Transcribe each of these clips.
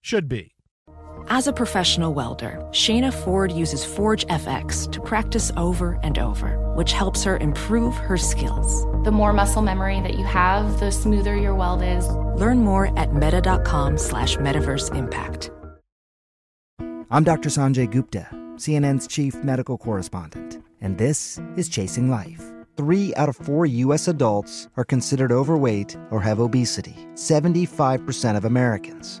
should be. As a professional welder, Shayna Ford uses Forge FX to practice over and over, which helps her improve her skills. The more muscle memory that you have, the smoother your weld is. Learn more at meta.com slash metaverse impact. I'm Dr. Sanjay Gupta, CNN's chief medical correspondent, and this is Chasing Life. Three out of four U.S. adults are considered overweight or have obesity, 75% of Americans.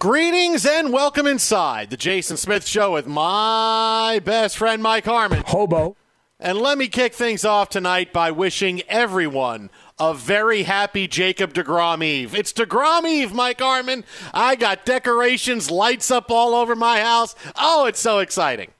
Greetings and welcome inside the Jason Smith Show with my best friend Mike Harmon. Hobo. And let me kick things off tonight by wishing everyone a very happy Jacob DeGrom Eve. It's DeGrom Eve, Mike Harmon. I got decorations, lights up all over my house. Oh, it's so exciting.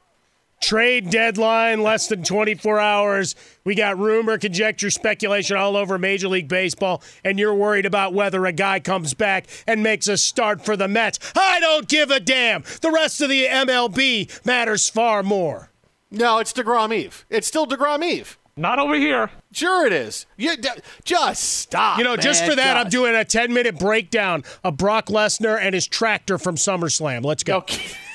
Trade deadline less than 24 hours. We got rumor, conjecture, speculation all over Major League Baseball, and you're worried about whether a guy comes back and makes a start for the Mets. I don't give a damn. The rest of the MLB matters far more. No, it's DeGrom Eve. It's still DeGrom Eve. Not over here. Sure, it is. You d- just stop. You know, man. just for that, Just- I'm doing a 10 minute breakdown of Brock Lesnar and his tractor from SummerSlam. Let's go. Okay.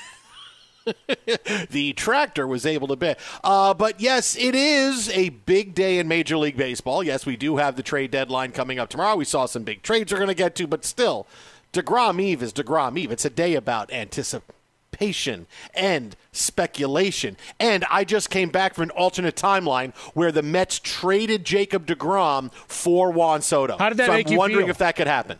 the tractor was able to bet. Uh, but yes, it is a big day in Major League Baseball. Yes, we do have the trade deadline coming up tomorrow. We saw some big trades we're going to get to, but still, DeGrom Eve is DeGrom Eve. It's a day about anticipation and speculation. And I just came back from an alternate timeline where the Mets traded Jacob DeGrom for Juan Soto. How did that so make I'm you wondering feel? if that could happen.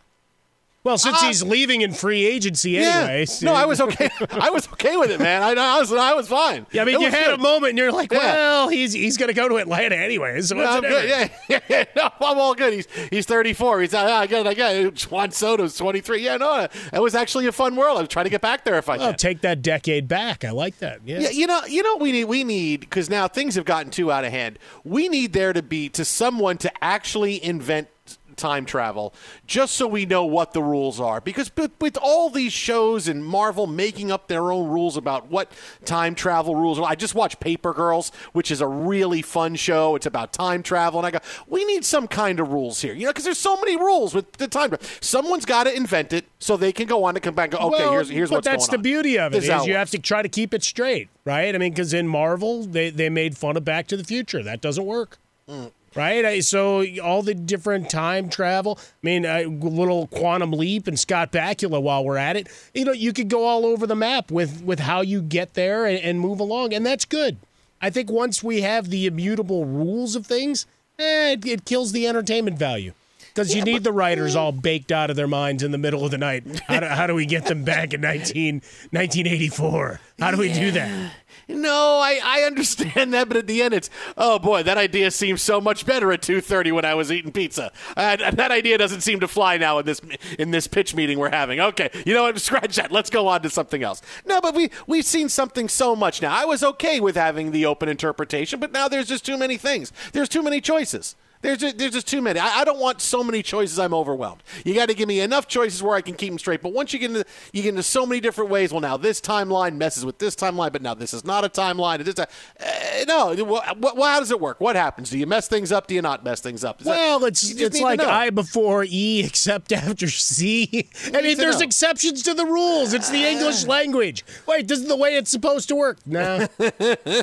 Well, since Uh, he's leaving in free agency Yeah. anyways. No, I was okay. I was okay with it, man. I, I was I was fine. Yeah, I mean, It you had good. a moment and you're like, Yeah. well, he's he's going to go to Atlanta anyways. So No, I'm good. Yeah, yeah, yeah. No, I'm all good. He's he's 34. He's uh, I got I got Juan Soto's 23. Yeah, no, it was actually a fun world. I was trying to get back there if I Well, can. take that decade back. I like that. Yeah. Yeah, you know, you know, what we need we need because now things have gotten too out of hand. We need there to be to someone to actually invent time travel just so we know what the rules are. Because with all these shows and Marvel making up their own rules about what time travel rules are, I just watched Paper Girls, which is a really fun show. It's about time travel. And I go, we need some kind of rules here, you know, because there's so many rules with the time. Travel. Someone's got to invent it so they can go on to come back and go, okay, well, here's, here's but what's that's the on. beauty of it This is is you have to try to keep it straight, right? I mean, because in Marvel, they, they made fun of Back to the Future. That doesn't work. Mm. Right, so all the different time travel. I mean, a little quantum leap and Scott Bakula. While we're at it, you know, you could go all over the map with with how you get there and, and move along, and that's good. I think once we have the immutable rules of things, eh, it, it kills the entertainment value. Because you need the writers all baked out of their minds in the middle of the night. How do, how do we get them back in 19, 1984? How do we do that? No, I, I understand that, but at the end, it's oh boy, that idea seems so much better at two thirty when I was eating pizza. Uh, that idea doesn't seem to fly now in this in this pitch meeting we're having. Okay, you know what? Scratch that. Let's go on to something else. No, but we we've seen something so much now. I was okay with having the open interpretation, but now there's just too many things. There's too many choices. There's just, there's just too many. I, I don't want so many choices. I'm overwhelmed. You got to give me enough choices where I can keep them straight. But once you get into you get into so many different ways. Well, now this timeline messes with this timeline, but now this is not a timeline. It is a uh, no. What, what, how does it work? What happens? Do you mess things up? Do you not mess things up? Is well, that, it's it's like I before E except after C. I mean, there's know. exceptions to the rules. It's the English language. Wait, this is the way it's supposed to work. No,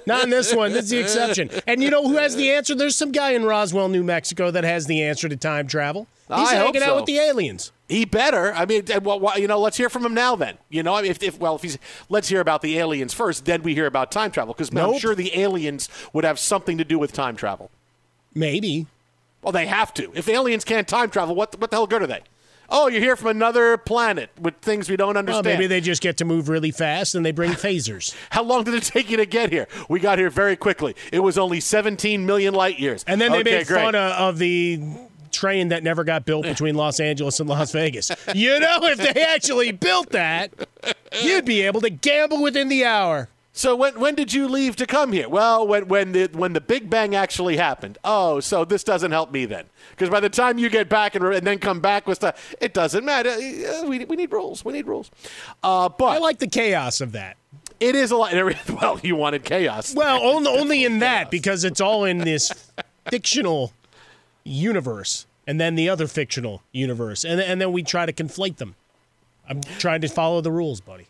not in this one. This is the exception. And you know who has the answer? There's some guy in Roswell, New Mexico, that has the answer to time travel. He's I hanging out with the aliens. He better. I mean, well, well, you know, let's hear from him now. Then, you know, if, if well, if he's let's hear about the aliens first, then we hear about time travel because I'm sure the aliens would have something to do with time travel. Maybe. Well, they have to. If aliens can't time travel, what what the hell good are they? Oh, you're here from another planet with things we don't Well, understand. maybe they just get to move really fast and they bring phasers. How long did it take you to get here? We got here very quickly. It was only 17 million light years. And then they okay, made great. fun of, of the train that never got built between Los Angeles and Las Vegas. You know, if they actually built that, you'd be able to gamble within the hour. So when when did you leave to come here? Well, when when the when the Big Bang actually happened. Oh, so this doesn't help me then, because by the time you get back and, and then come back with stuff, it doesn't matter. Uh, We, we need rules. We need rules. Uh, but I like the chaos of that. it is a lot. Well, you wanted chaos. Well, only, only in that because it's all in this fictional universe and then the other fictional universe. And, and then we try to conflate them. I'm trying to follow the rules, buddy.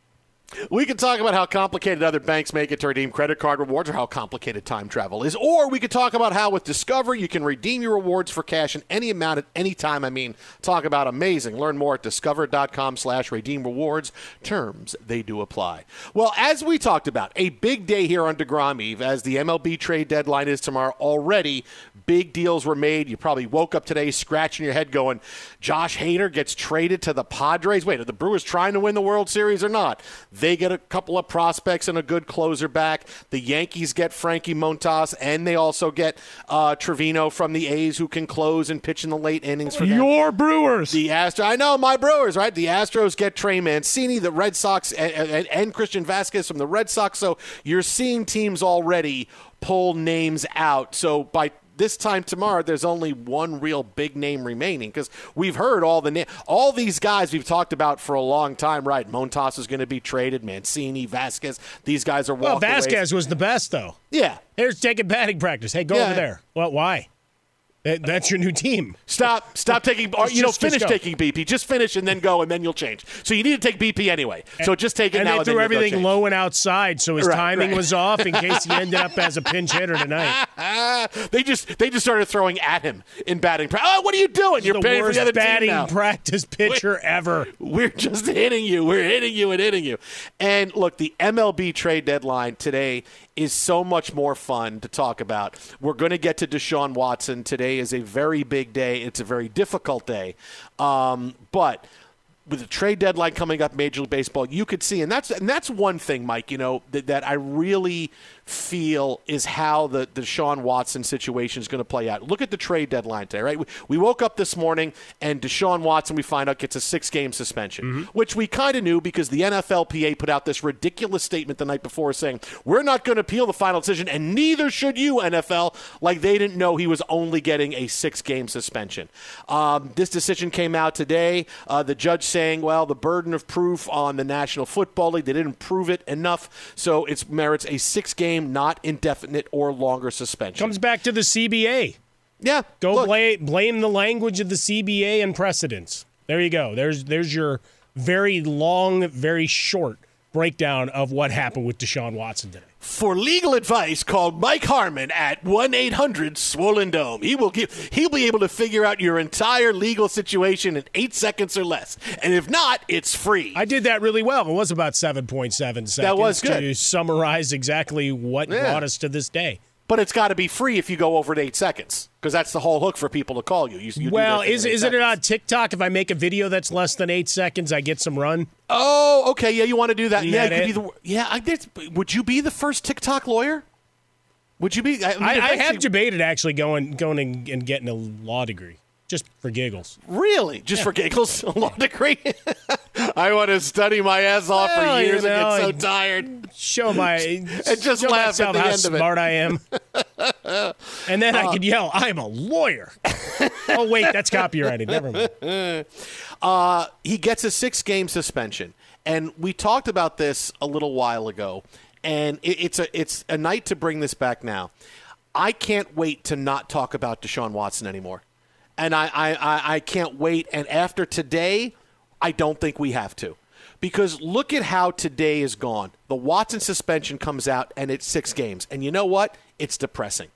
We can talk about how complicated other banks make it to redeem credit card rewards or how complicated time travel is. Or we could talk about how with Discover you can redeem your rewards for cash in any amount at any time. I mean, talk about amazing. Learn more at discover.com slash redeem rewards. Terms, they do apply. Well, as we talked about, a big day here on DeGrom Eve as the MLB trade deadline is tomorrow. Already, big deals were made. You probably woke up today scratching your head going, Josh Hader gets traded to the Padres. Wait, are the Brewers trying to win the World Series or not? They get a couple of prospects and a good closer back. The Yankees get Frankie Montas, and they also get uh, Trivino from the A's who can close and pitch in the late innings for them. Your Brewers. The Astros, I know my Brewers, right? The Astros get Trey Mancini, the Red Sox, and, and, and Christian Vazquez from the Red Sox. So you're seeing teams already pull names out. So by this time tomorrow, there's only one real big name remaining because we've heard all the na- all these guys we've talked about for a long time. Right? Montas is going to be traded. Mancini, Vazquez. These guys are Well. Vazquez was the best, though. Yeah. Here's taking batting practice. Hey, go Yeah. over there. Well, why? That, that's your new team. Stop! Stop taking. Or, you know, Just- just finish taking BP. Just finish and then go, and then you'll change. So you need to take BP anyway. So just take it and now. they and threw then everything low and outside, so his Right, timing right. was off in case he ended up as a pinch hitter tonight. They just they just started throwing at him in batting practice. Oh, what are you doing? You're the worst the other batting practice pitcher ever. We're just hitting you. We're hitting you and hitting you. And look, the MLB trade deadline today is so much more fun to talk about. We're going to get to Deshaun Watson. Today is a very big day. It's a very difficult day. Um, but with the trade deadline coming up, Major League Baseball, you could see, and that's and that's one thing, Mike. You know that, that I really feel is how the the Deshaun Watson situation is going to play out. Look at the trade deadline today, right? We, we woke up this morning and Deshaun Watson, we find out gets a six game suspension, mm-hmm. which we kind of knew because the NFLPA put out this ridiculous statement the night before saying we're not going to appeal the final decision, and neither should you, NFL. Like they didn't know he was only getting a six game suspension. Um, this decision came out today. Uh, the judge saying, well, the burden of proof on the National Football League, they didn't prove it enough, so it merits a six game, not indefinite or longer suspension. Comes back to the CBA. Yeah. Go blame, blame the language of the CBA and precedents. There you go. There's there's your very long, very short breakdown of what happened with Deshaun Watson today. For legal advice, call Mike Harmon at 1-800-SWOLLEN DOME. He will give he'll be able to figure out your entire legal situation in 8 seconds or less. And if not, it's free. I did that really well. It was about 7.7 seconds that was good. to summarize exactly what yeah. brought us to this day. But it's got to be free if you go over 8 seconds because that's the whole hook for people to call you. you, you well, is is it on TikTok? If I make a video that's less than eight seconds, I get some run. Oh, okay. Yeah, you want to do that? yeah, that you could be the, yeah. I, would you be the first TikTok lawyer? Would you be? I, mean, I, I have debated actually going going and, and getting a law degree just for giggles. Really? Just yeah. for giggles? A law degree? I want to study my ass off well, for years you know, and get so tired. Show my and just show laugh at the how end smart I am. and then uh, I could yell, "I am a lawyer." oh wait, that's copyrighted. Never mind. Uh, he gets a six-game suspension, and we talked about this a little while ago. And it, it's a it's a night to bring this back now. I can't wait to not talk about Deshaun Watson anymore and I, I, I can't wait. And after today, I don't think we have to. Because look at how today is gone. The Watson suspension comes out and it's six games. And you know what? It's depressing.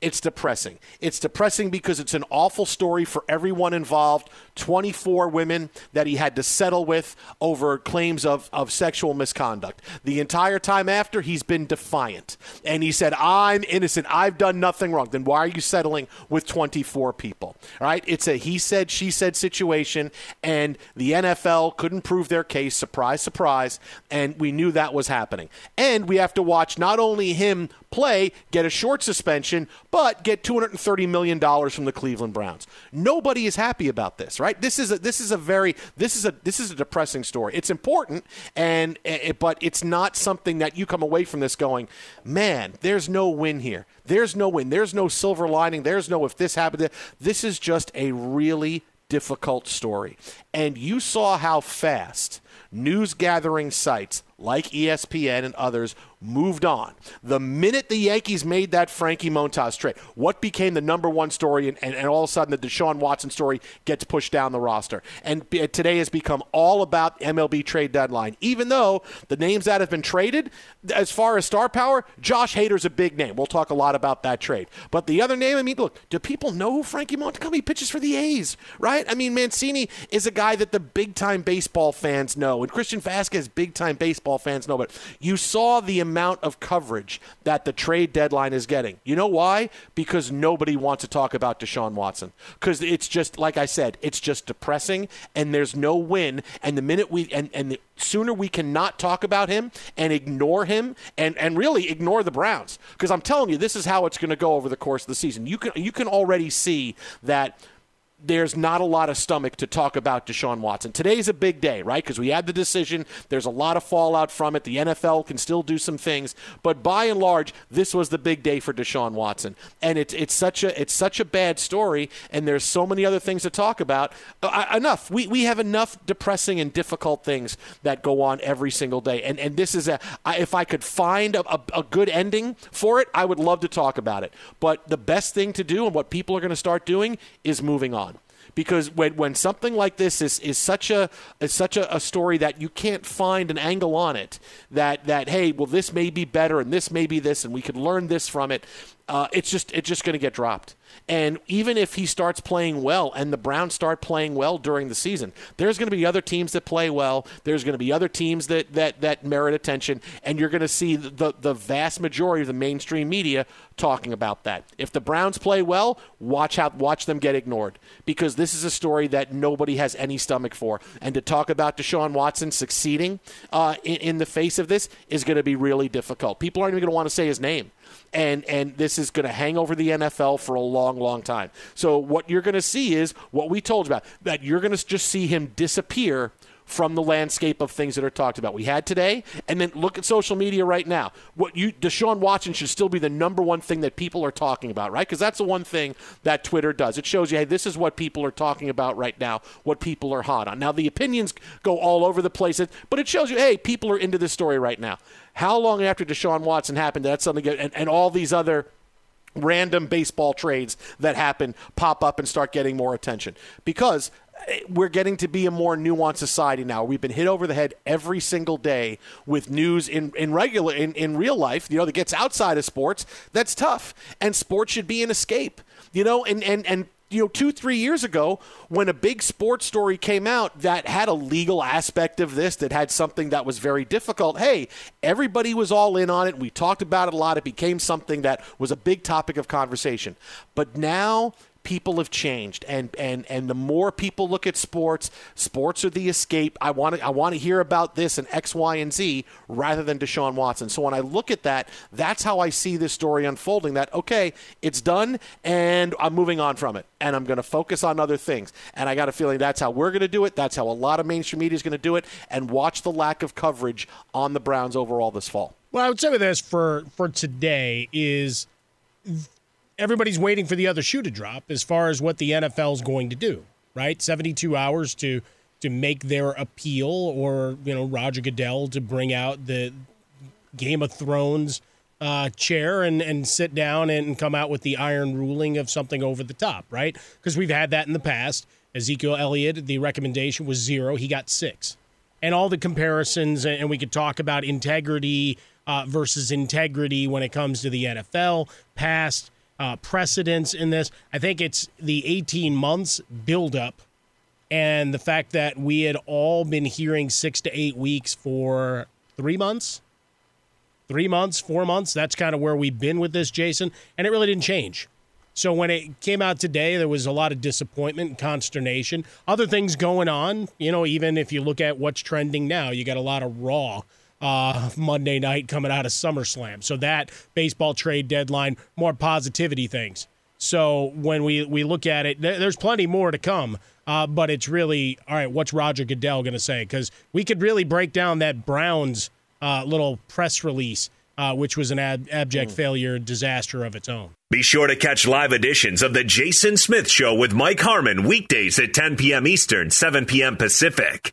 It's depressing. It's depressing because it's an awful story for everyone involved. 24 women that he had to settle with over claims of, of sexual misconduct. The entire time after, he's been defiant. And he said, I'm innocent. I've done nothing wrong. Then why are you settling with 24 people? All right? It's a he said, she said situation. And the NFL couldn't prove their case. Surprise, surprise. And we knew that was happening. And we have to watch not only him play, get a short suspension, but get $230 million from the Cleveland Browns. Nobody is happy about this, right? This is a, this is a very this is a this is a depressing story. It's important, and it, but it's not something that you come away from this going, man, there's no win here. There's no win. There's no silver lining. There's no if this happened. This is just a really difficult story. And you saw how fast news gathering sites like ESPN and others moved on. The minute the Yankees made that Frankie Montas trade, what became the number one story, and, and, and, all of a sudden the Deshaun Watson story gets pushed down the roster. And today has become all about MLB trade deadline. Even though the names that have been traded, as far as star power, Josh Hader's a big name. We'll talk a lot about that trade. But the other name, I mean, look, do people know who Frankie? He pitches for the A's, right? I mean, Mancini is a guy that the big time baseball fans know, and Christian Vazquez, big time baseball fans know. But you saw the amount of coverage that the trade deadline is getting. You know why? Because nobody wants to talk about Deshaun Watson. Because it's just, like I said, it's just depressing and there's no win. And the minute we, and, and the sooner we cannot talk about him and ignore him and, and really ignore the Browns. Because I'm telling you, this is how it's going to go over the course of the season. You can, you can already see that there's not a lot of stomach to talk about Deshaun Watson. Today's a big day, right? Because we had the decision. There's a lot of fallout from it. The NFL can still do some things, but by and large, this was the big day for Deshaun Watson. And it's it's such a it's such a bad story, and there's so many other things to talk about. Uh, enough. We we have enough depressing and difficult things that go on every single day. And and this is a if I could find a, a, a good ending for it, I would love to talk about it. But the best thing to do and what people are going to start doing is moving on because when, when something like this is, is such a is such a, a, story that you can't find an angle on it that that hey well this may be better and this may be this and we could learn this from it uh, it's just it's just going to get dropped. And even if he starts playing well and the Browns start playing well during the season, there's going to be other teams that play well. There's going to be other teams that, that, that merit attention. And you're going to see the, the vast majority of the mainstream media talking about that. If the Browns play well, watch how watch them get ignored because this is a story that nobody has any stomach for. And to talk about Deshaun Watson succeeding uh, in, in the face of this is going to be really difficult. People aren't even going to want to say his name and and this is going to hang over the NFL for a long, long time. So what you're going to see is what we told you about that you're going to just see him disappear from the landscape of things that are talked about. We had today, and then look at social media right now. What you Deshaun Watson should still be the number one thing that people are talking about, right? Because that's the one thing that Twitter does. It shows you, hey, this is what people are talking about right now, what people are hot on. Now the opinions go all over the place, but it shows you, hey, people are into this story right now. How long after Deshaun Watson happened that suddenly get, and, and all these other random baseball trades that happen pop up and start getting more attention? Because eh, we're getting to be a more nuanced society now. We've been hit over the head every single day with news in, in regular in, in real life, you know, that gets outside of sports. That's tough. And sports should be an escape. You know, and, and, and you know, two, three years ago, when a big sports story came out that had a legal aspect of this, that had something that was very difficult, hey, everybody was all in on it. We talked about it a lot. It became something that was a big topic of conversation. But now people have changed. And and and the more people look at sports sports are the escape. I want to i want to hear about this and x y and z rather than deshaun watson. So when i look at that that's how i see this story unfolding that okay it's done and i'm moving on from it. And i'm going to focus on other things. And i got a feeling that's how we're going to do it. That's how a lot of mainstream media is going to do it. And watch the lack of coverage on the browns overall this fall. Well i would say with this for for today is everybody's waiting for the other shoe to drop as far as what the NFL is going to do, right? 72 hours to to make their appeal or, you know, Roger Goodell to bring out the Game of Thrones uh, chair and, and sit down and come out with the iron ruling of something over the top, right? Because we've had that in the past. Ezekiel Elliott, the recommendation was zero. He got six. And all the comparisons, and we could talk about integrity uh, versus integrity when it comes to the NFL, past, uh, precedence in this. I think it's the 18 months buildup and the fact that we had all been hearing six to eight weeks for three months, three months, four months. That's kind of where we've been with this, Jason. And it really didn't change. So when it came out today, there was a lot of disappointment and consternation. Other things going on, you know, even if you look at what's trending now, you got a lot of raw uh, Monday night coming out of SummerSlam. So that baseball trade deadline, more positivity things. So when we, we look at it, th- there's plenty more to come. Uh, but it's really all right. What's Roger Goodell going to say? Because we could really break down that Browns uh, little press release, uh, which was an ab- abject mm. failure, disaster of its own. Be sure to catch live editions of the Jason Smith Show with Mike Harmon weekdays at 10 p.m. Eastern, 7 p.m. Pacific.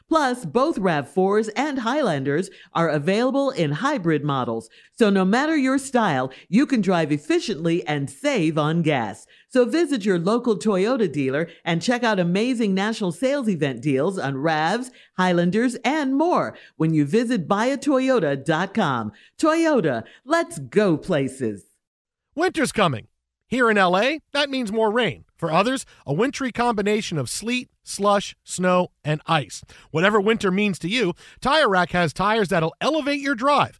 Plus, both RAV4s and Highlanders are available in hybrid models, so no matter your style, you can drive efficiently and save on gas. So visit your local Toyota dealer and check out amazing national sales event deals on RAVs, Highlanders, and more when you visit buyatoyota.com. Toyota, let's go places. Winter's coming. Here in LA, that means more rain. For others, a wintry combination of sleet, slush, snow, and ice. Whatever winter means to you, Tire Rack has tires that'll elevate your drive.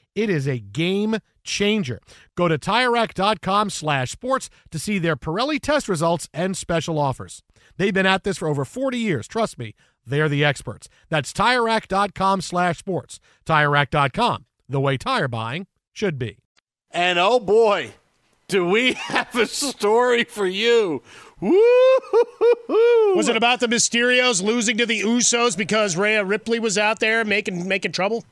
It is a game changer. Go to TireRack.com slash sports to see their Pirelli test results and special offers. They've been at this for over 40 years. Trust me, they're the experts. That's TireRack.com slash sports. TireRack.com, the way tire buying should be. And oh boy, do we have a story for you. Woo! Was it about the Mysterios losing to the Usos because Rhea Ripley was out there making making trouble?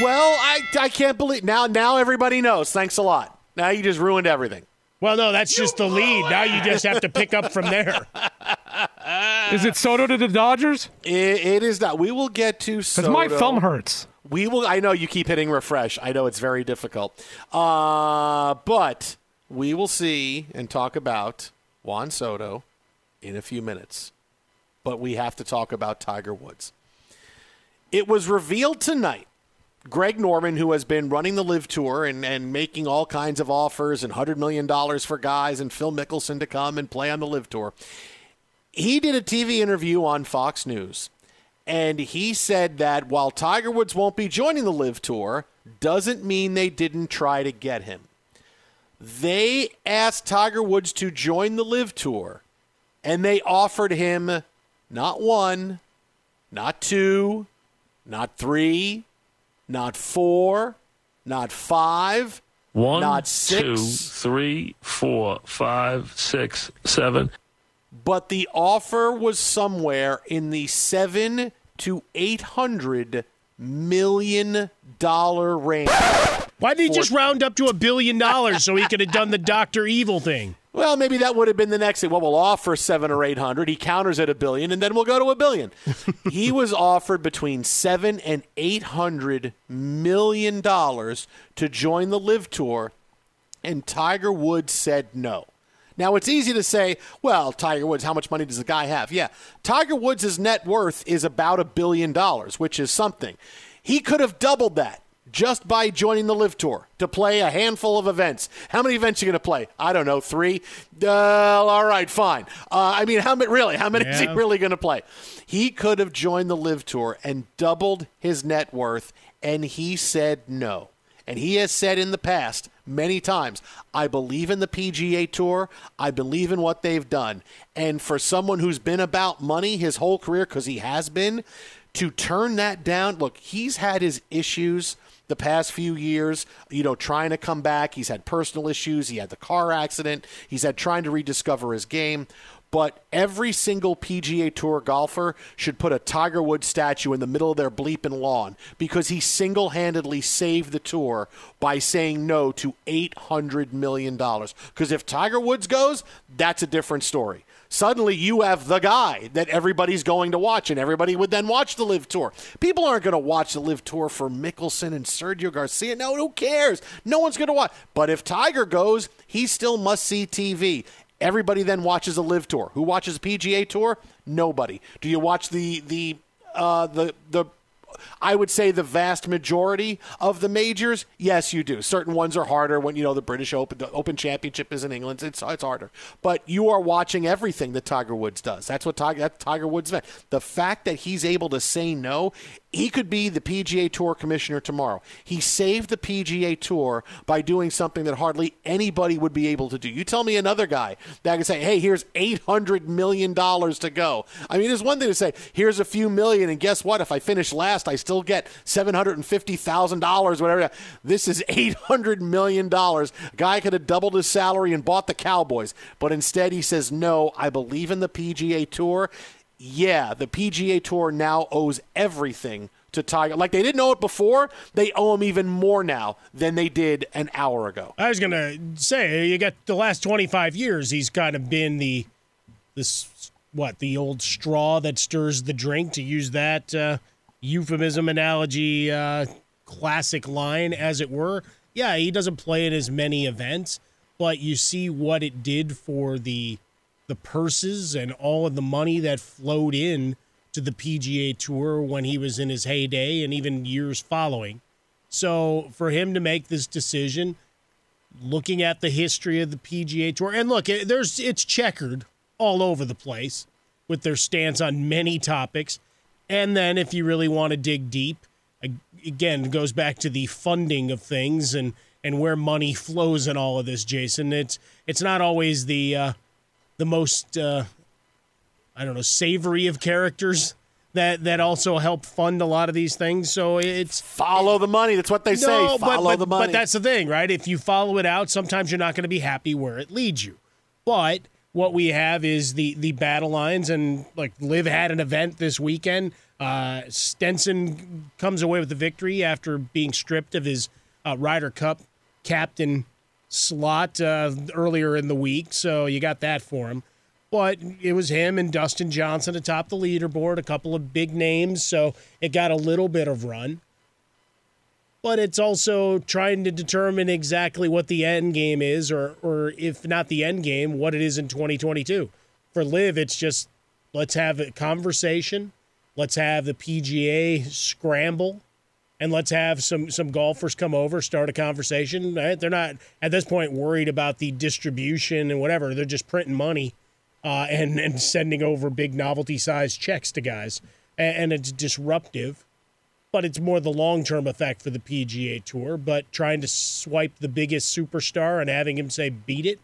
Well, I, I can't believe now. Now everybody knows. Thanks a lot. Now you just ruined everything. Well, no, that's just the lead. Now you just have to pick up from there. Is it Soto to the Dodgers? It, it is not. We will get to Because my thumb hurts. We will. I know you keep hitting refresh. I know it's very difficult. Uh, but we will see and talk about Juan Soto in a few minutes. But we have to talk about Tiger Woods. It was revealed tonight Greg Norman, who has been running the LIV Tour and, and making all kinds of offers and $100 million for guys and Phil Mickelson to come and play on the LIV Tour, he did a TV interview on Fox News. And he said that while Tiger Woods won't be joining the LIV Tour, doesn't mean they didn't try to get him. They asked Tiger Woods to join the LIV Tour, and they offered him not one, not two, not three, not four, not five, One, not six, two, three, four, five, six, seven. but the offer was somewhere in the seven to eight hundred million dollar range. Why did he just round up to a billion dollars so he could have done the Doctor Evil thing? Well, maybe that would have been the next thing. Well, we'll offer seven or eight hundred. He counters at a billion, and then we'll go to a billion. he was offered between seven and eight hundred million dollars to join the LIV Tour, and Tiger Woods said no. Now, it's easy to say, well, Tiger Woods, how much money does the guy have? Yeah, Tiger Woods' net worth is about a billion dollars, which is something. He could have doubled that just by joining the LIV Tour to play a handful of events. How many events are you going to play? I don't know, three. Uh, all right, fine. Uh, I mean, how many? Really, how many yeah. is he really going to play? He could have joined the LIV Tour and doubled his net worth, and he said no. And he has said in the past many times, I believe in the PGA Tour. I believe in what they've done. And for someone who's been about money his whole career, because he has been, to turn that down, look, he's had his issues the past few years, you know, trying to come back. He's had personal issues. He had the car accident. He's had trying to rediscover his game but every single PGA Tour golfer should put a Tiger Woods statue in the middle of their bleeping lawn because he single handedly saved the tour by saying no to $800 million. Because if Tiger Woods goes, that's a different story. Suddenly, you have the guy that everybody's going to watch, and everybody would then watch the LIV Tour. People aren't going to watch the LIV Tour for Mickelson and Sergio Garcia. No, who cares? No one's going to watch. But if Tiger goes, he still must see TV. Everybody then watches a LIV tour. Who watches a PGA tour? Nobody. Do you watch the the uh, the the I would say the vast majority of the majors, yes, you do. Certain ones are harder when you know the British Open, the Open Championship is in England. It's it's harder, but you are watching everything that Tiger Woods does. That's what Tiger that's Tiger Woods meant. The fact that he's able to say no, he could be the PGA Tour commissioner tomorrow. He saved the PGA Tour by doing something that hardly anybody would be able to do. You tell me another guy that can say, "Hey, here's eight hundred million dollars to go." I mean, there's one thing to say, "Here's a few million, and guess what? If I finish last, I still get seven hundred and fifty thousand dollars, whatever." This is eight hundred million dollars. Guy could have doubled his salary and bought the Cowboys, but instead he says, "No, I believe in the PGA Tour." Yeah, the PGA Tour now owes everything to Tiger. Like they didn't know it before, they owe him even more now than they did an hour ago. I was going to say, you got the last 25 years, he's kind of been the this what, the old straw that stirs the drink to use that uh, euphemism analogy uh, classic line as it were. Yeah, he doesn't play in as many events, but you see what it did for the the purses and all of the money that flowed in to the PGA Tour when he was in his heyday and even years following. So for him to make this decision, looking at the history of the PGA Tour, and look, there's it's checkered all over the place with their stance on many topics. And then if you really want to dig deep, again, it goes back to the funding of things and and where money flows in all of this, Jason. It's it's not always the uh, the most uh, I don't know savory of characters that that also help fund a lot of these things. So it's follow the money. That's what they no, say. Follow but, but, the money. But that's the thing, right? If you follow it out, sometimes you're not going to be happy where it leads you. But what we have is the the battle lines, and like LIV had an event this weekend. Uh, Stenson comes away with the victory after being stripped of his uh, Ryder Cup captain slot uh, earlier in the week, so you got that for him. But it was him and Dustin Johnson atop the leaderboard, a couple of big names, so it got a little bit of run. But it's also trying to determine exactly what the end game is, or, or if not the end game, what it is in 2022. For LIV, it's just let's have a conversation, let's have the PGA scramble, and let's have some some golfers come over, start a conversation. Right? They're not at this point worried about the distribution and whatever. They're just printing money uh, and and sending over big novelty size checks to guys, and, and it's disruptive. But it's more the long term effect for the PGA Tour. But trying to swipe the biggest superstar and having him say "beat it,"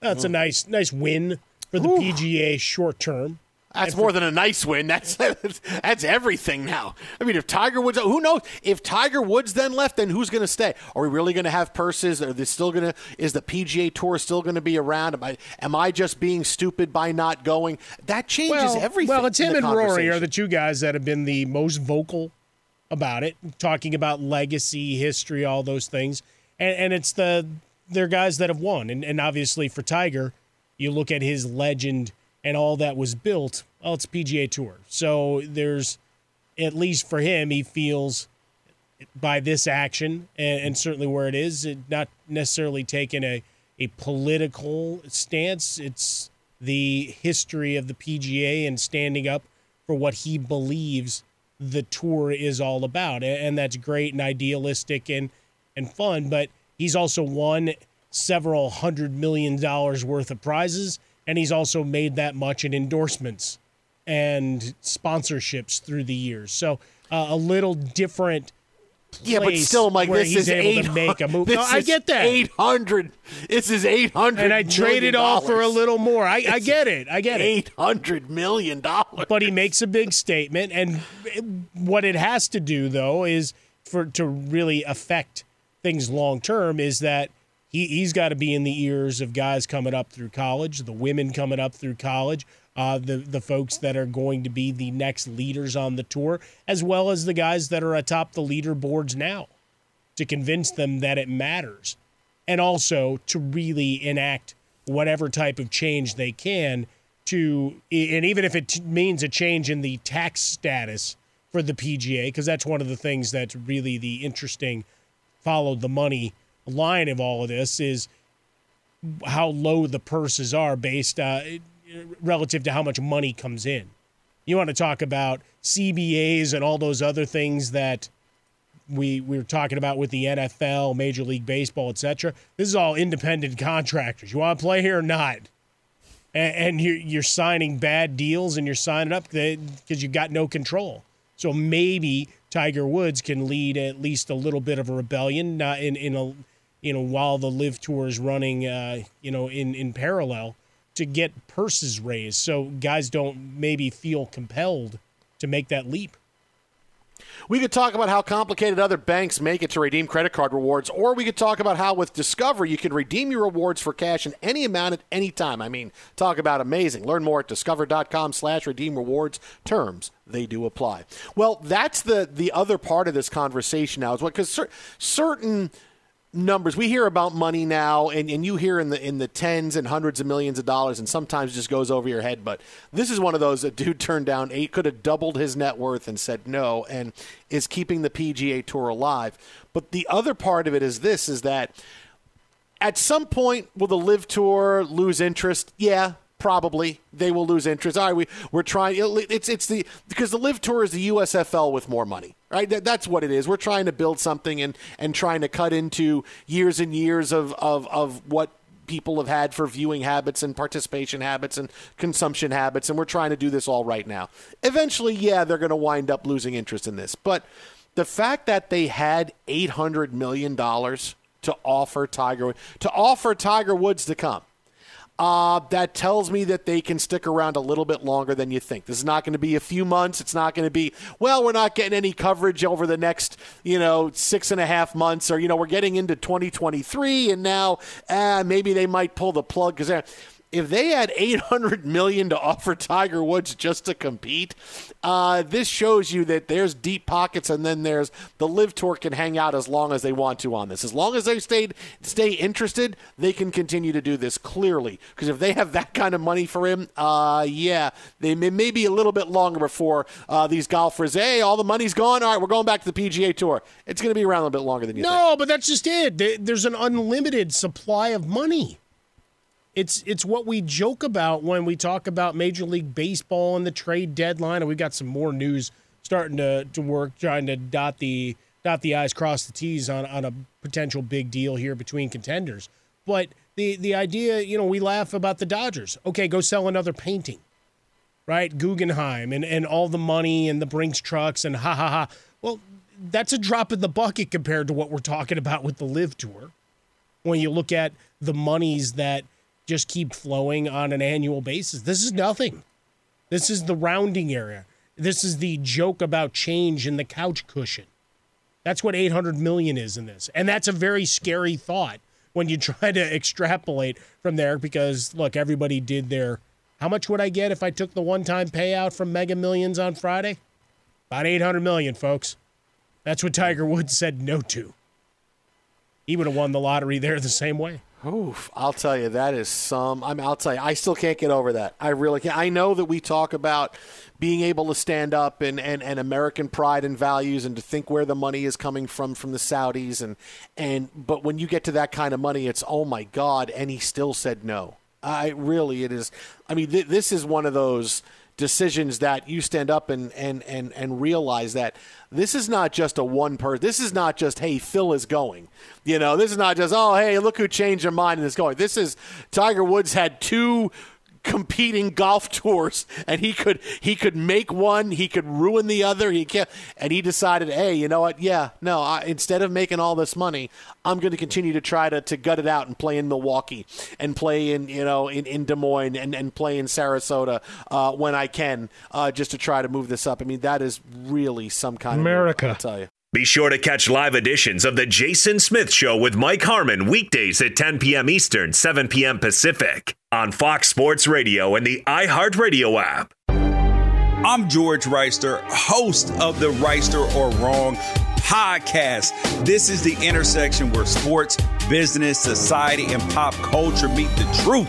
that's a nice nice win for the Ooh. PGA short term. That's more than a nice win. That's that's everything now. I mean, if Tiger Woods, who knows? If Tiger Woods then left, then who's going to stay? Are we really going to have purses? Are they still going to? Is the PGA Tour still going to be around? Am I am I just being stupid by not going? That changes well, everything. Well, it's him and Rory are the two guys that have been the most vocal about it, talking about legacy, history, all those things, and, and it's the they're guys that have won, and, and obviously for Tiger, you look at his legend and all that was built well, it's PGA Tour. So there's, at least for him, he feels by this action and, and certainly where it is, it not necessarily taking a, a political stance. It's the history of the PGA and standing up for what he believes the tour is all about. And that's great and idealistic and, and fun. But he's also won several hundred million dollars worth of prizes. And he's also made that much in endorsements and sponsorships through the years. So uh, a little different yeah, but still, Mike, this is able to make a move. This No, I is get that. Eight hundred. This is eight hundred. and I traded off for a little more. I, I get it. I get it. Eight hundred million dollars. But he makes a big statement, and what it has to do though is for to really affect things long term is that he he's got to be in the ears of guys coming up through college, the women coming up through college. Uh, the the folks that are going to be the next leaders on the tour, as well as the guys that are atop the leaderboards now, to convince them that it matters, and also to really enact whatever type of change they can to, and even if it means a change in the tax status for the PGA, because that's one of the things that's really the interesting follow the money line of all of this is how low the purses are based uh, relative to how much money comes in. You want to talk about CBAs and all those other things that we we were talking about with the NFL, Major League Baseball, etc. This is all independent contractors. You want to play here or not? And, and you're, you're signing bad deals and you're signing up because you've got no control. So maybe Tiger Woods can lead at least a little bit of a rebellion, not in in a you know while the LIV Tour is running, uh, you know, in in parallel to get purses raised, so guys don't maybe feel compelled to make that leap. We could talk about how complicated other banks make it to redeem credit card rewards, or we could talk about how with Discover you can redeem your rewards for cash in any amount at any time. I mean, talk about amazing. Learn more at discover.com slash redeem rewards. Terms, they do apply. Well, that's the, the other part of this conversation now, is what because cer- certain – numbers. We hear about money now and, and you hear in the in the tens and hundreds of millions of dollars and sometimes just goes over your head but this is one of those that dude turned down eight could have doubled his net worth and said no and is keeping the pga tour alive. But the other part of it is this is that at some point will the LIV tour lose interest? Yeah probably they will lose interest. All right, we we're trying. It's it's the because the LIV Tour is the USFL with more money, right? That, that's what it is. We're trying to build something and and trying to cut into years and years of of of what people have had for viewing habits and participation habits and consumption habits, and we're trying to do this all right now. Eventually, yeah, they're going to wind up losing interest in this, but the fact that they had eight hundred million dollars to offer Tiger to offer Tiger Woods to come uh, that tells me that they can stick around a little bit longer than you think. This is not going to be a few months. It's not going to be, well, we're not getting any coverage over the next, you know, six and a half months, or, you know, we're getting into 2023, and now uh, maybe they might pull the plug because if they had 800 million to offer Tiger Woods just to compete, uh, this shows you that there's deep pockets, and then there's the LIV Tour can hang out as long as they want to on this. As long as they stay stay interested, they can continue to do this clearly. Because if they have that kind of money for him, uh, yeah, they may, may be a little bit longer before uh, these golfers. Hey, all the money's gone. All right, we're going back to the PGA Tour. It's going to be around a little bit longer than you no, think. No, but that's just it. There's an unlimited supply of money. It's it's what we joke about when we talk about Major League Baseball and the trade deadline, and we've got some more news starting to, to work, trying to dot the dot the i's, cross the t's on, on a potential big deal here between contenders. But the the idea, you know, we laugh about the Dodgers. Okay, go sell another painting, right? Guggenheim and and all the money and the Brinks trucks and ha ha ha. Well, that's a drop in the bucket compared to what we're talking about with the LIV Tour. When you look at the monies that just keep flowing on an annual basis. This is nothing. This is the rounding area. This is the joke about change in the couch cushion. That's what 800 million is in this. And that's a very scary thought when you try to extrapolate from there because look, everybody did their how much would I get if I took the one-time payout from Mega Millions on Friday? About 800 million, folks. That's what Tiger Woods said no to. He would have won the lottery there the same way. Oof, I'll tell you that is some. I'm. I'll tell you, I still can't get over that. I really can't. I know that we talk about being able to stand up and, and, and American pride and values and to think where the money is coming from from the Saudis and and but when you get to that kind of money, it's oh my God, and he still said no. I really, it is. I mean, th- this is one of those decisions that you stand up and, and, and, and realize that this is not just a one per this is not just hey phil is going. You know this is not just oh hey look who changed their mind and is going. This is tiger woods had two competing golf tours and he could he could make one he could ruin the other he can and he decided hey you know what? Yeah no I, instead of making all this money i'm going to continue to try to, to gut it out and play in milwaukee and play in you know in, in des moines and, and play in sarasota uh, when i can uh, just to try to move this up. I mean that is really some kind America. of i'll tell you Be sure to catch live editions of The Jason Smith Show with Mike Harmon weekdays at 10 p.m. Eastern, 7 p.m. Pacific on Fox Sports Radio and the iHeartRadio app. I'm George Wrighster, host of the Reister or Wrong podcast. This is the intersection where sports, business, society, and pop culture meet the truth.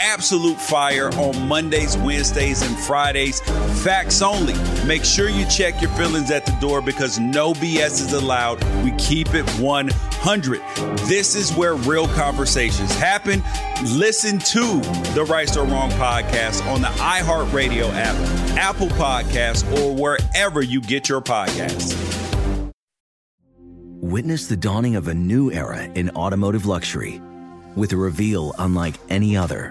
Absolute fire on Mondays, Wednesdays, and Fridays. Facts only. Make sure you check your feelings at the door because no BS is allowed. We keep it 100. This is where real conversations happen. Listen to the Right or Wrong podcast on the iHeartRadio app, Apple Podcasts, or wherever you get your podcasts. Witness the dawning of a new era in automotive luxury with a reveal unlike any other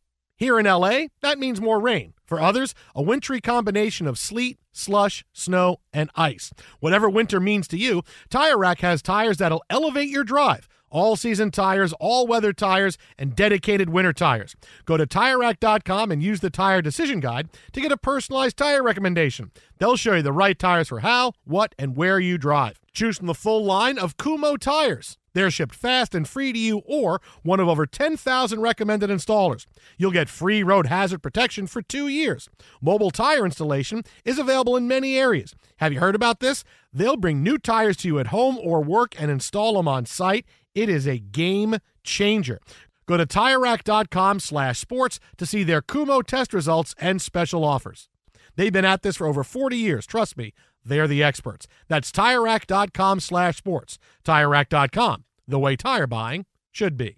Here in LA, that means more rain. For others, a wintry combination of sleet, slush, snow, and ice. Whatever winter means to you, Tire Rack has tires that'll elevate your drive. All season tires, all weather tires, and dedicated winter tires. Go to TireRack.com and use the Tire Decision Guide to get a personalized tire recommendation. They'll show you the right tires for how, what, and where you drive. Choose from the full line of Kumho tires. They're shipped fast and free to you or one of over 10,000 recommended installers. You'll get free road hazard protection for two years. Mobile tire installation is available in many areas. Have you heard about this? They'll bring new tires to you at home or work and install them on site. It is a game changer. Go to TireRack.com slash sports to see their Kumho test results and special offers. They've been at this for over 40 years. Trust me, they're the experts. That's TireRack.com slash sports. TireRack.com, the way tire buying should be.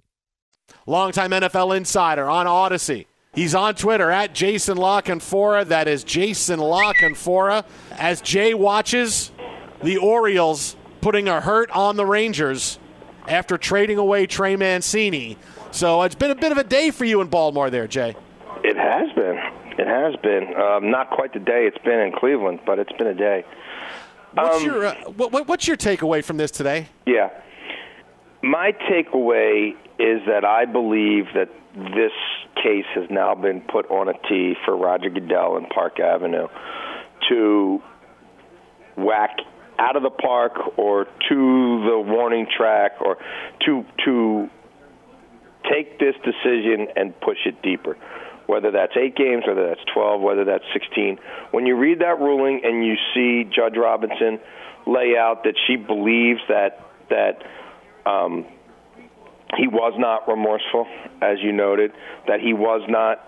Longtime NFL insider on Audacy. He's on Twitter at Jason La Canfora. That is Jason La Canfora. As Jay watches the Orioles putting a hurt on the Rangers after trading away Trey Mancini. So it's been a bit of a day for you in Baltimore there, Jay. It has been. It has been. Um, not quite the day it's been in Cleveland, but it's been a day. What's Um, your uh, what, what's your takeaway from this today? Yeah. My takeaway is that I believe that this case has now been put on a tee for Roger Goodell and Park Avenue to whack out of the park or to the warning track or to to take this decision and push it deeper. Whether that's eight games, whether that's 12, whether that's 16. When you read that ruling and you see Judge Robinson lay out that she believes that that um, he was not remorseful, as you noted, that he was not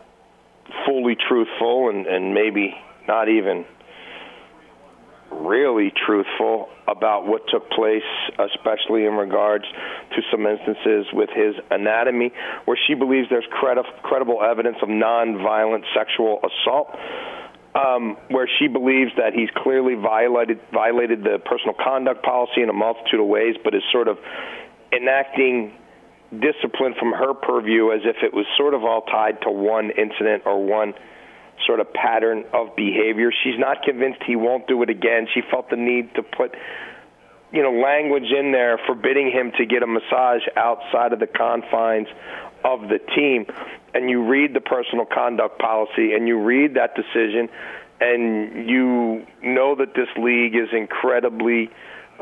fully truthful and, and maybe not even really truthful about what took place, especially in regards to some instances with his anatomy, where she believes there's credi- credible evidence of nonviolent sexual assault. Um, where she believes that he's clearly violated violated the personal conduct policy in a multitude of ways, but is sort of enacting discipline from her purview as if it was sort of all tied to one incident or one sort of pattern of behavior. She's not convinced he won't do it again. She felt the need to put you know language in there forbidding him to get a massage outside of the confines of the team and you read the personal conduct policy and you read that decision and you know that this league is incredibly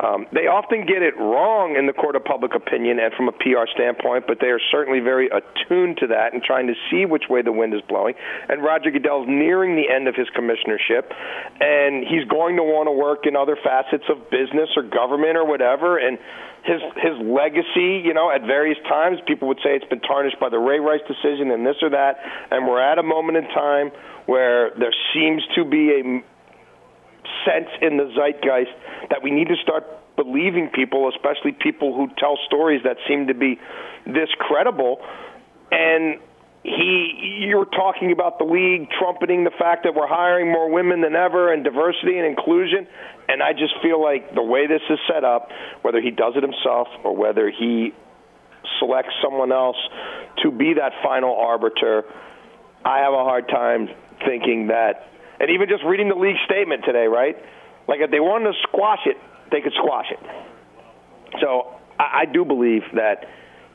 um, they often get it wrong in the court of public opinion and from a PR standpoint, but they are certainly very attuned to that and trying to see which way the wind is blowing. And Roger Goodell's nearing the end of his commissionership, and he's going to want to work in other facets of business or government or whatever. And his his legacy, you know, at various times, people would say it's been tarnished by the Ray Rice decision and this or that. And we're at a moment in time where there seems to be a sense in the zeitgeist that we need to start believing people, especially people who tell stories that seem to be this credible. And he, you're talking about the league trumpeting the fact that we're hiring more women than ever and diversity and inclusion. And I just feel like the way this is set up, whether he does it himself or whether he selects someone else to be that final arbiter, I have a hard time thinking that and even just reading the league statement today, right? Like if they wanted to squash it, they could squash it. So I, I do believe that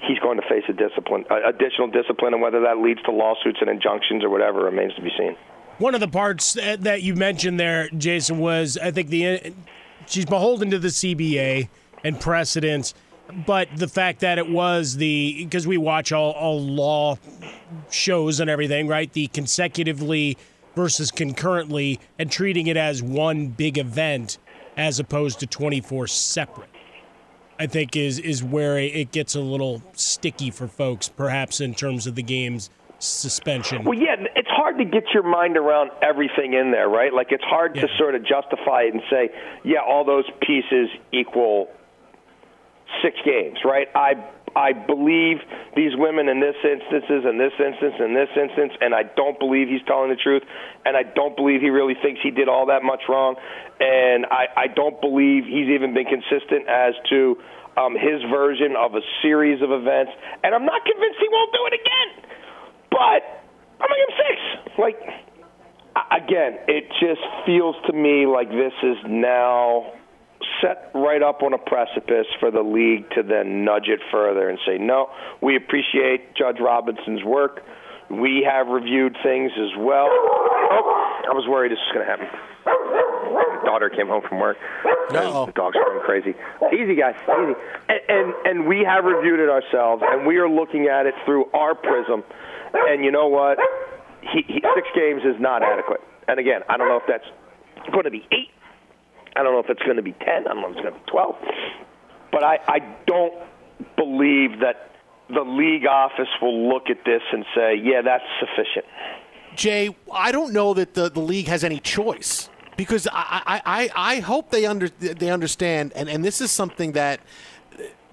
he's going to face a discipline, additional discipline, and whether that leads to lawsuits and injunctions or whatever remains to be seen. One of the parts that that you mentioned there, Jason, was I think the she's beholden to the CBA and precedents, but the fact that it was the because we watch all, all law shows and everything, right? The consecutively versus concurrently and treating it as one big event as opposed to 24 separate. I think is is where it gets a little sticky for folks, perhaps in terms of the game's suspension. Well, yeah, it's hard to get your mind around everything in there, right? Like it's hard yeah. to sort of justify it and say, yeah, all those pieces equal six games, right? I I believe these women in this instances, in this instance, in this instance, and I don't believe he's telling the truth, and I don't believe he really thinks he did all that much wrong, and I, I don't believe he's even been consistent as to um, his version of a series of events, and I'm not convinced he won't do it again. But I'm give him six. Like again, it just feels to me like this is now set right up on a precipice for the league to then nudge it further and say, no, we appreciate Judge Robinson's work. We have reviewed things as well. Oh, I was worried this was going to happen. My daughter came home from work. No. The dog's going crazy. Easy, guys, easy. And, and and we have reviewed it ourselves, and we are looking at it through our prism. And you know what? He, he, six games is not adequate. And again, I don't know if that's going to be eight. I don't know if it's going to be ten. I don't know if it's going to be twelve. But I, I don't believe that the league office will look at this and say, "Yeah, that's sufficient." Jay, I don't know that the, the league has any choice because I, I, I, I hope they under they understand, and, and this is something that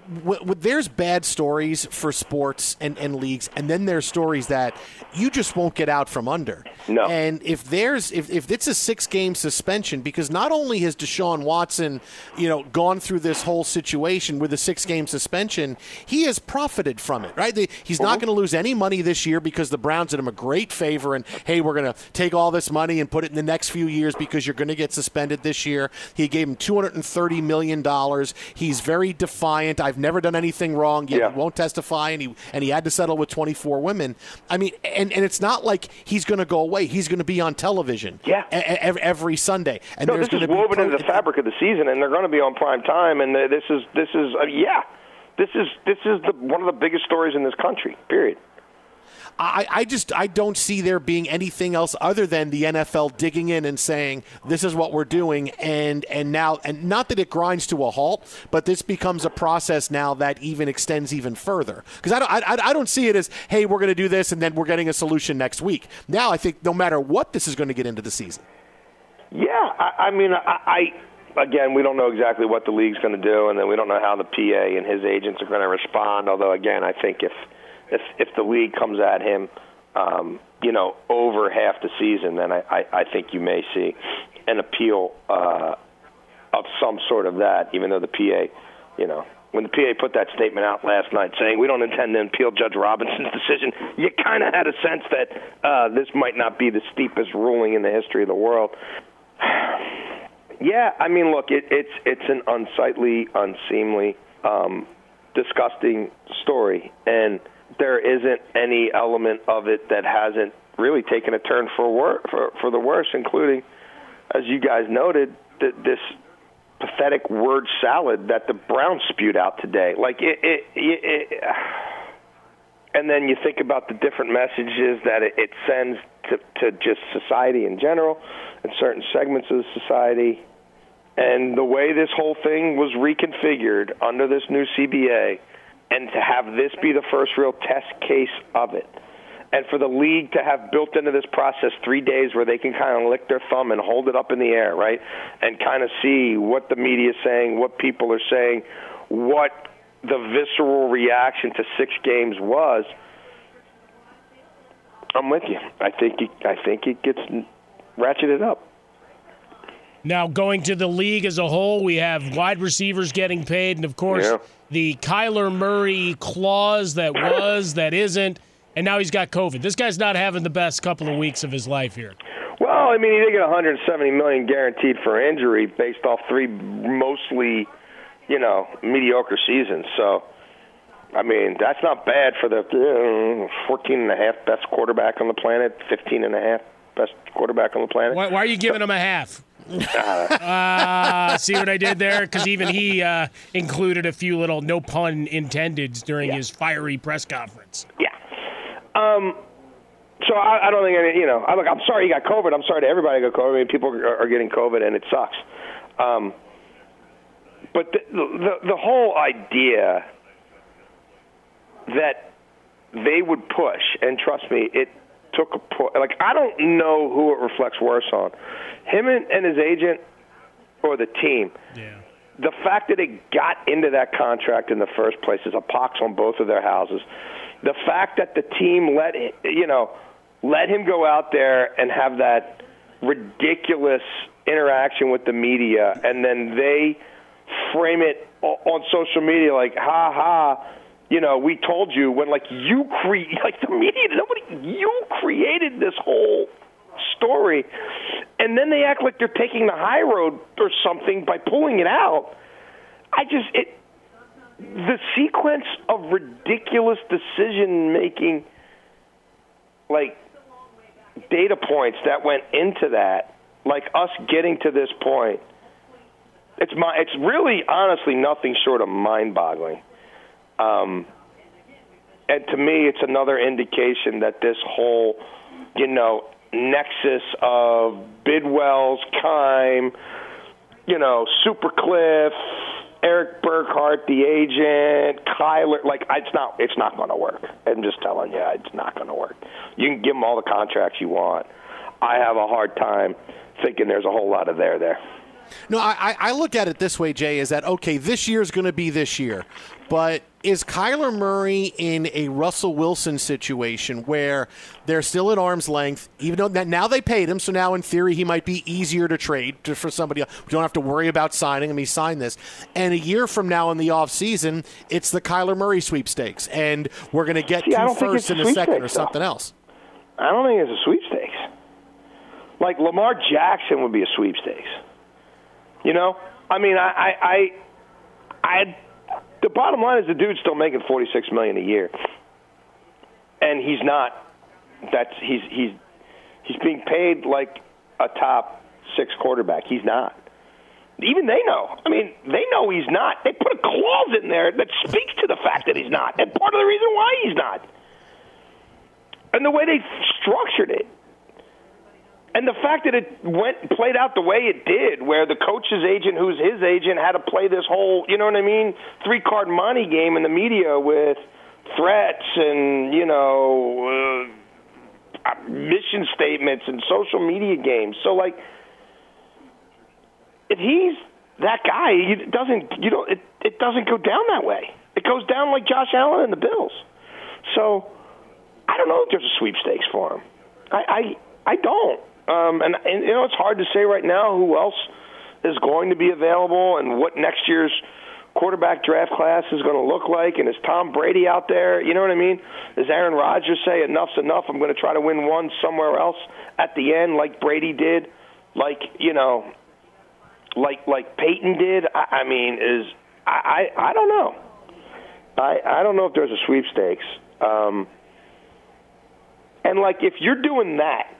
w- w- there's bad stories for sports and, and leagues, and then there's stories that you just won't get out from under. No. And if there's if, if it's a six game suspension, because not only has Deshaun Watson, you know, gone through this whole situation with a six game suspension, he has profited from it, right? The, he's not mhm. going to lose any money this year because the Browns did him a great favor, and hey, we're going to take all this money and put it in the next few years because you're going to get suspended this year. He gave him two hundred and thirty million dollars. He's very defiant. I've never done anything wrong. Yet Yeah. he won't testify, and he and he had to settle with twenty four women. I mean, and and it's not like he's going to go away. He's going to be on television. Yeah. every, every Sunday. And no, there's this is woven pro- into the fabric of the season, and they're going to be on prime time. And this is this is uh, yeah, this is this is the one of the biggest stories in this country. Period. I, I just I don't see there being anything else other than the NFL digging in and saying this is what we're doing and and now and not that it grinds to a halt, but this becomes a process now that even extends even further because I don't I, I don't see it as hey we're going to do this and then we're getting a solution next week. Now I think no matter what this is going to get into the season. Yeah, I, I mean, I, I again, we don't know exactly what the league's going to do, and then we don't know how the PA and his agents are going to respond. Although, again, I think if if if the league comes at him, um, you know, over half the season, then I, I, I think you may see an appeal uh, of some sort of that. Even though the PA, you know. When the PA put that statement out last night saying we don't intend to appeal Judge Robinson's decision, you kind of had a sense that uh, this might not be the steepest ruling in the history of the world. Yeah, I mean, look, it, it's it's an unsightly, unseemly, um, disgusting story, and there isn't any element of it that hasn't really taken a turn for wor- for, for the worse, including, as you guys noted, that this pathetic word salad that the Browns spewed out today. Like it, it, it, it and then you think about the different messages that it, it sends to, to just society in general and certain segments of society. And the way this whole thing was reconfigured under this new CBA, and to have this be the first real test case of it, and for the league to have built into this process three days where they can kind of lick their thumb and hold it up in the air, right? And kind of see what the media is saying, what people are saying, what the visceral reaction to six games was. I'm with you. I think it, I think it gets ratcheted up. Now, going to the league as a whole, we have wide receivers getting paid, and of course, Yeah. The Kyler Murray clause that was, that isn't, and now he's got COVID. This guy's not having the best couple of weeks of his life here. Well, I mean, he did get 170 million guaranteed for injury based off three mostly, you know, mediocre seasons. So, I mean, that's not bad for the uh, 14 and a half best quarterback on the planet, 15 and a half best quarterback on the planet. Why, why are you giving him a half? Ah, see what I did there? Because even he uh, included a few little no pun intended during his fiery press conference. Yeah. Um. So I, I don't think any. You know, I look. I'm sorry you got COVID. I'm sorry to everybody got COVID. I mean, people are, are getting COVID, and it sucks. Um. But the, the the whole idea that they would push, and trust me, it took a push. Like I don't know who it reflects worse on, him and, and his agent, or the team. Yeah. the fact that it got into that contract in the first place is a pox on both of their houses. The fact that the team let you know let him go out there and have that ridiculous interaction with the media, and then they frame it on social media like, "Ha ha." You know, we told you when like you create like the media, nobody you created this whole story, and then they act like they're taking the high road or something by pulling it out. I just it the sequence of ridiculous decision making, like data points that went into that, like us getting to this point. It's my it's really honestly nothing short of mind boggling. Um, and to me, it's another indication that this whole, you know, nexus of Bidwell's, Keim, you know, Supercliff, Erik Burkhardt, the agent, Kyler. Like it's not, it's not going to work. I'm just telling you, it's not going to work. You can give them all the contracts you want. I have a hard time thinking there's a whole lot of there there. No, I, I look at it this way, Jay, is that okay, this year is going to be this year. But is Kyler Murray in a Russell Wilson situation where they're still at arm's length, even though now they paid him, so now in theory he might be easier to trade for somebody else. We don't have to worry about signing him. He signed this. And a year from now in the offseason, it's the Kyler Murray sweepstakes. And we're going to get See, two firsts in a second or something though. else. I don't think it's a sweepstakes. Like Lamar Jackson would be a sweepstakes. You know, I mean, I, I, I, I the bottom line is the dude's still making forty six million a year, and he's not. That's he's he's he's being paid like a top six quarterback. He's not. Even they know. I mean, they know he's not. They put a clause in there that speaks to the fact that he's not, and part of the reason why he's not. And the way they structured it, and the fact that it went played out the way it did, where the coach's agent, who's his agent, had to play this whole, you know what I mean, three card money game in the media with threats and you know uh, mission statements and social media games. So like, if he's that guy, it doesn't you know it it doesn't go down that way. It goes down like Josh Allen and the Bills. So I don't know if there's a sweepstakes for him. I I, I don't. Um, and, and you know, it's hard to say right now who else is going to be available and what next year's quarterback draft class is going to look like. And is Tom Brady out there? You know what I mean? Does Aaron Rodgers say enough's enough? I'm going to try to win one somewhere else at the end, like Brady did, like you know, like like Peyton did. I, I mean, is I, I I don't know. I I don't know if there's a sweepstakes. Um, and like if you're doing that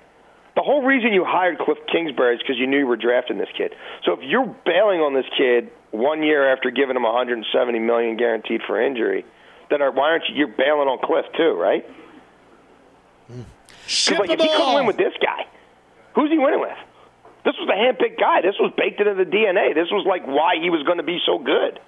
the whole reason you hired Cliff Kingsbury is because you knew you were drafting this kid. So if you're bailing on this kid one year after giving him 170 million guaranteed for injury, then why aren't you? You're bailing on Cliff too, right? Hmm. Because like if he couldn't win with this guy, who's he winning with? This was the handpicked guy. This was baked into the DNA. This was like why he was going to be so good.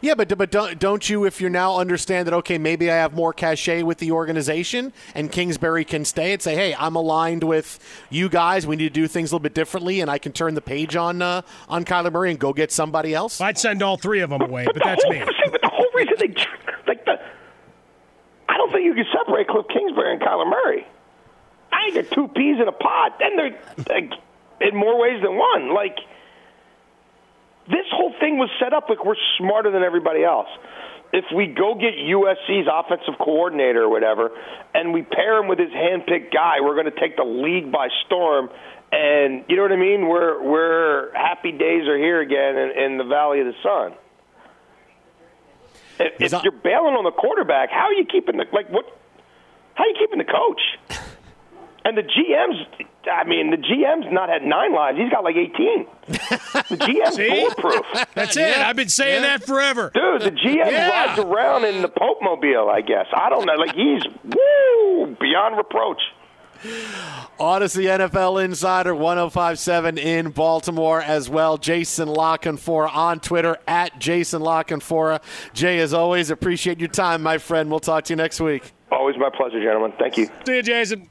Yeah, but but don't, don't you, if you now understand that, okay, maybe I have more cachet with the organization and Kingsbury can stay and say, hey, I'm aligned with you guys. We need to do things a little bit differently, and I can turn the page on uh, on Kyler Murray and go get somebody else? I'd send all three of them away, but that's me. but the whole reason they, like, the, I don't think you can separate Cliff Kingsbury and Kyler Murray. I think they're two peas in a pod, and they're like, in more ways than one. Like, this whole thing was set up like we're smarter than everybody else. If we go get USC's offensive coordinator or whatever, and we pair him with his handpicked guy, we're going to take the league by storm. And you know what I mean? We're we're happy days are here again in, in the Valley of the Sun. If, if you're bailing on the quarterback, how are you keeping the like what? How are you keeping the coach? And the GM's, I mean, the GM's not had nine lives. He's got like 18. The GM's See? bulletproof. That's it. I've been saying that forever. Dude, the GM Yeah. rides around in the Pope Mobile, I guess. I don't know. Like, he's, woo, beyond reproach. Audacy NFL Insider 1057 in Baltimore as well. Jason La Canfora on Twitter at Jason La Canfora. Jay, as always, appreciate your time, my friend. We'll talk to you next week. Always my pleasure, gentlemen. Thank you. See you, Jason.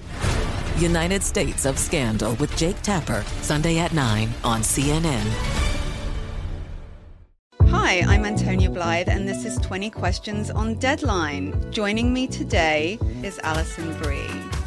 United States of Scandal with Jake Tapper, Sunday at 9 on CNN. Hi, I'm Antonia Blythe, and this is 20 Questions on Deadline. Joining me today is Alison Brie.